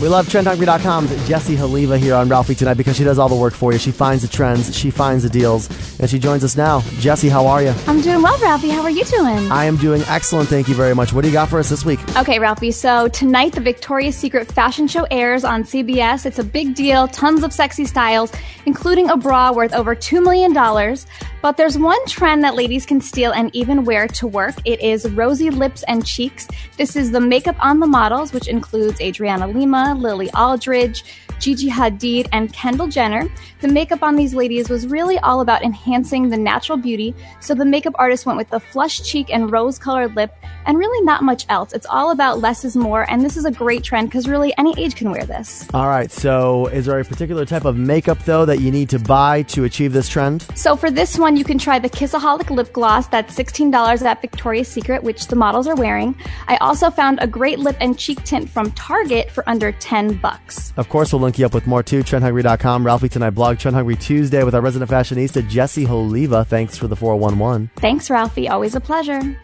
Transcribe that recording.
We love TrendHungry.com's Jessie Haliva here on Ralphie tonight because she does all the work for you. She finds the trends, she finds the deals, and she joins us now. Jessie, how are you? I'm doing well, Ralphie. How are you doing? I am doing excellent, thank you very much. What do you got for us this week? Okay, Ralphie. So tonight, the Victoria's Secret fashion show airs on CBS. It's a big deal, tons of sexy styles, including a bra worth over $2 million. But there's one trend that ladies can steal and even wear to work. It is rosy lips and cheeks. This is the makeup on the models, which includes Adriana Lima, Lily Aldridge, Gigi Hadid, and Kendall Jenner. The makeup on these ladies was really all about enhancing the natural beauty, so the makeup artist went with the flush cheek and rose colored lip, and really not much else. It's all about less is more, and this is a great trend because really any age can wear this. All right, so is there a particular type of makeup, though, that you need to buy to achieve this trend? So for this one, you can try the Kissaholic lip gloss. That's $16 at Victoria's Secret, which the models are wearing. I also found a great lip and cheek tint from Target for under 10 bucks. Of course, we'll link you up with more too. TrendHungry.com, Ralphie Tonight blog, Trend Hungry Tuesday with our resident fashionista, Jessie Holiva. Thanks for the 411. Thanks, Ralphie. Always a pleasure.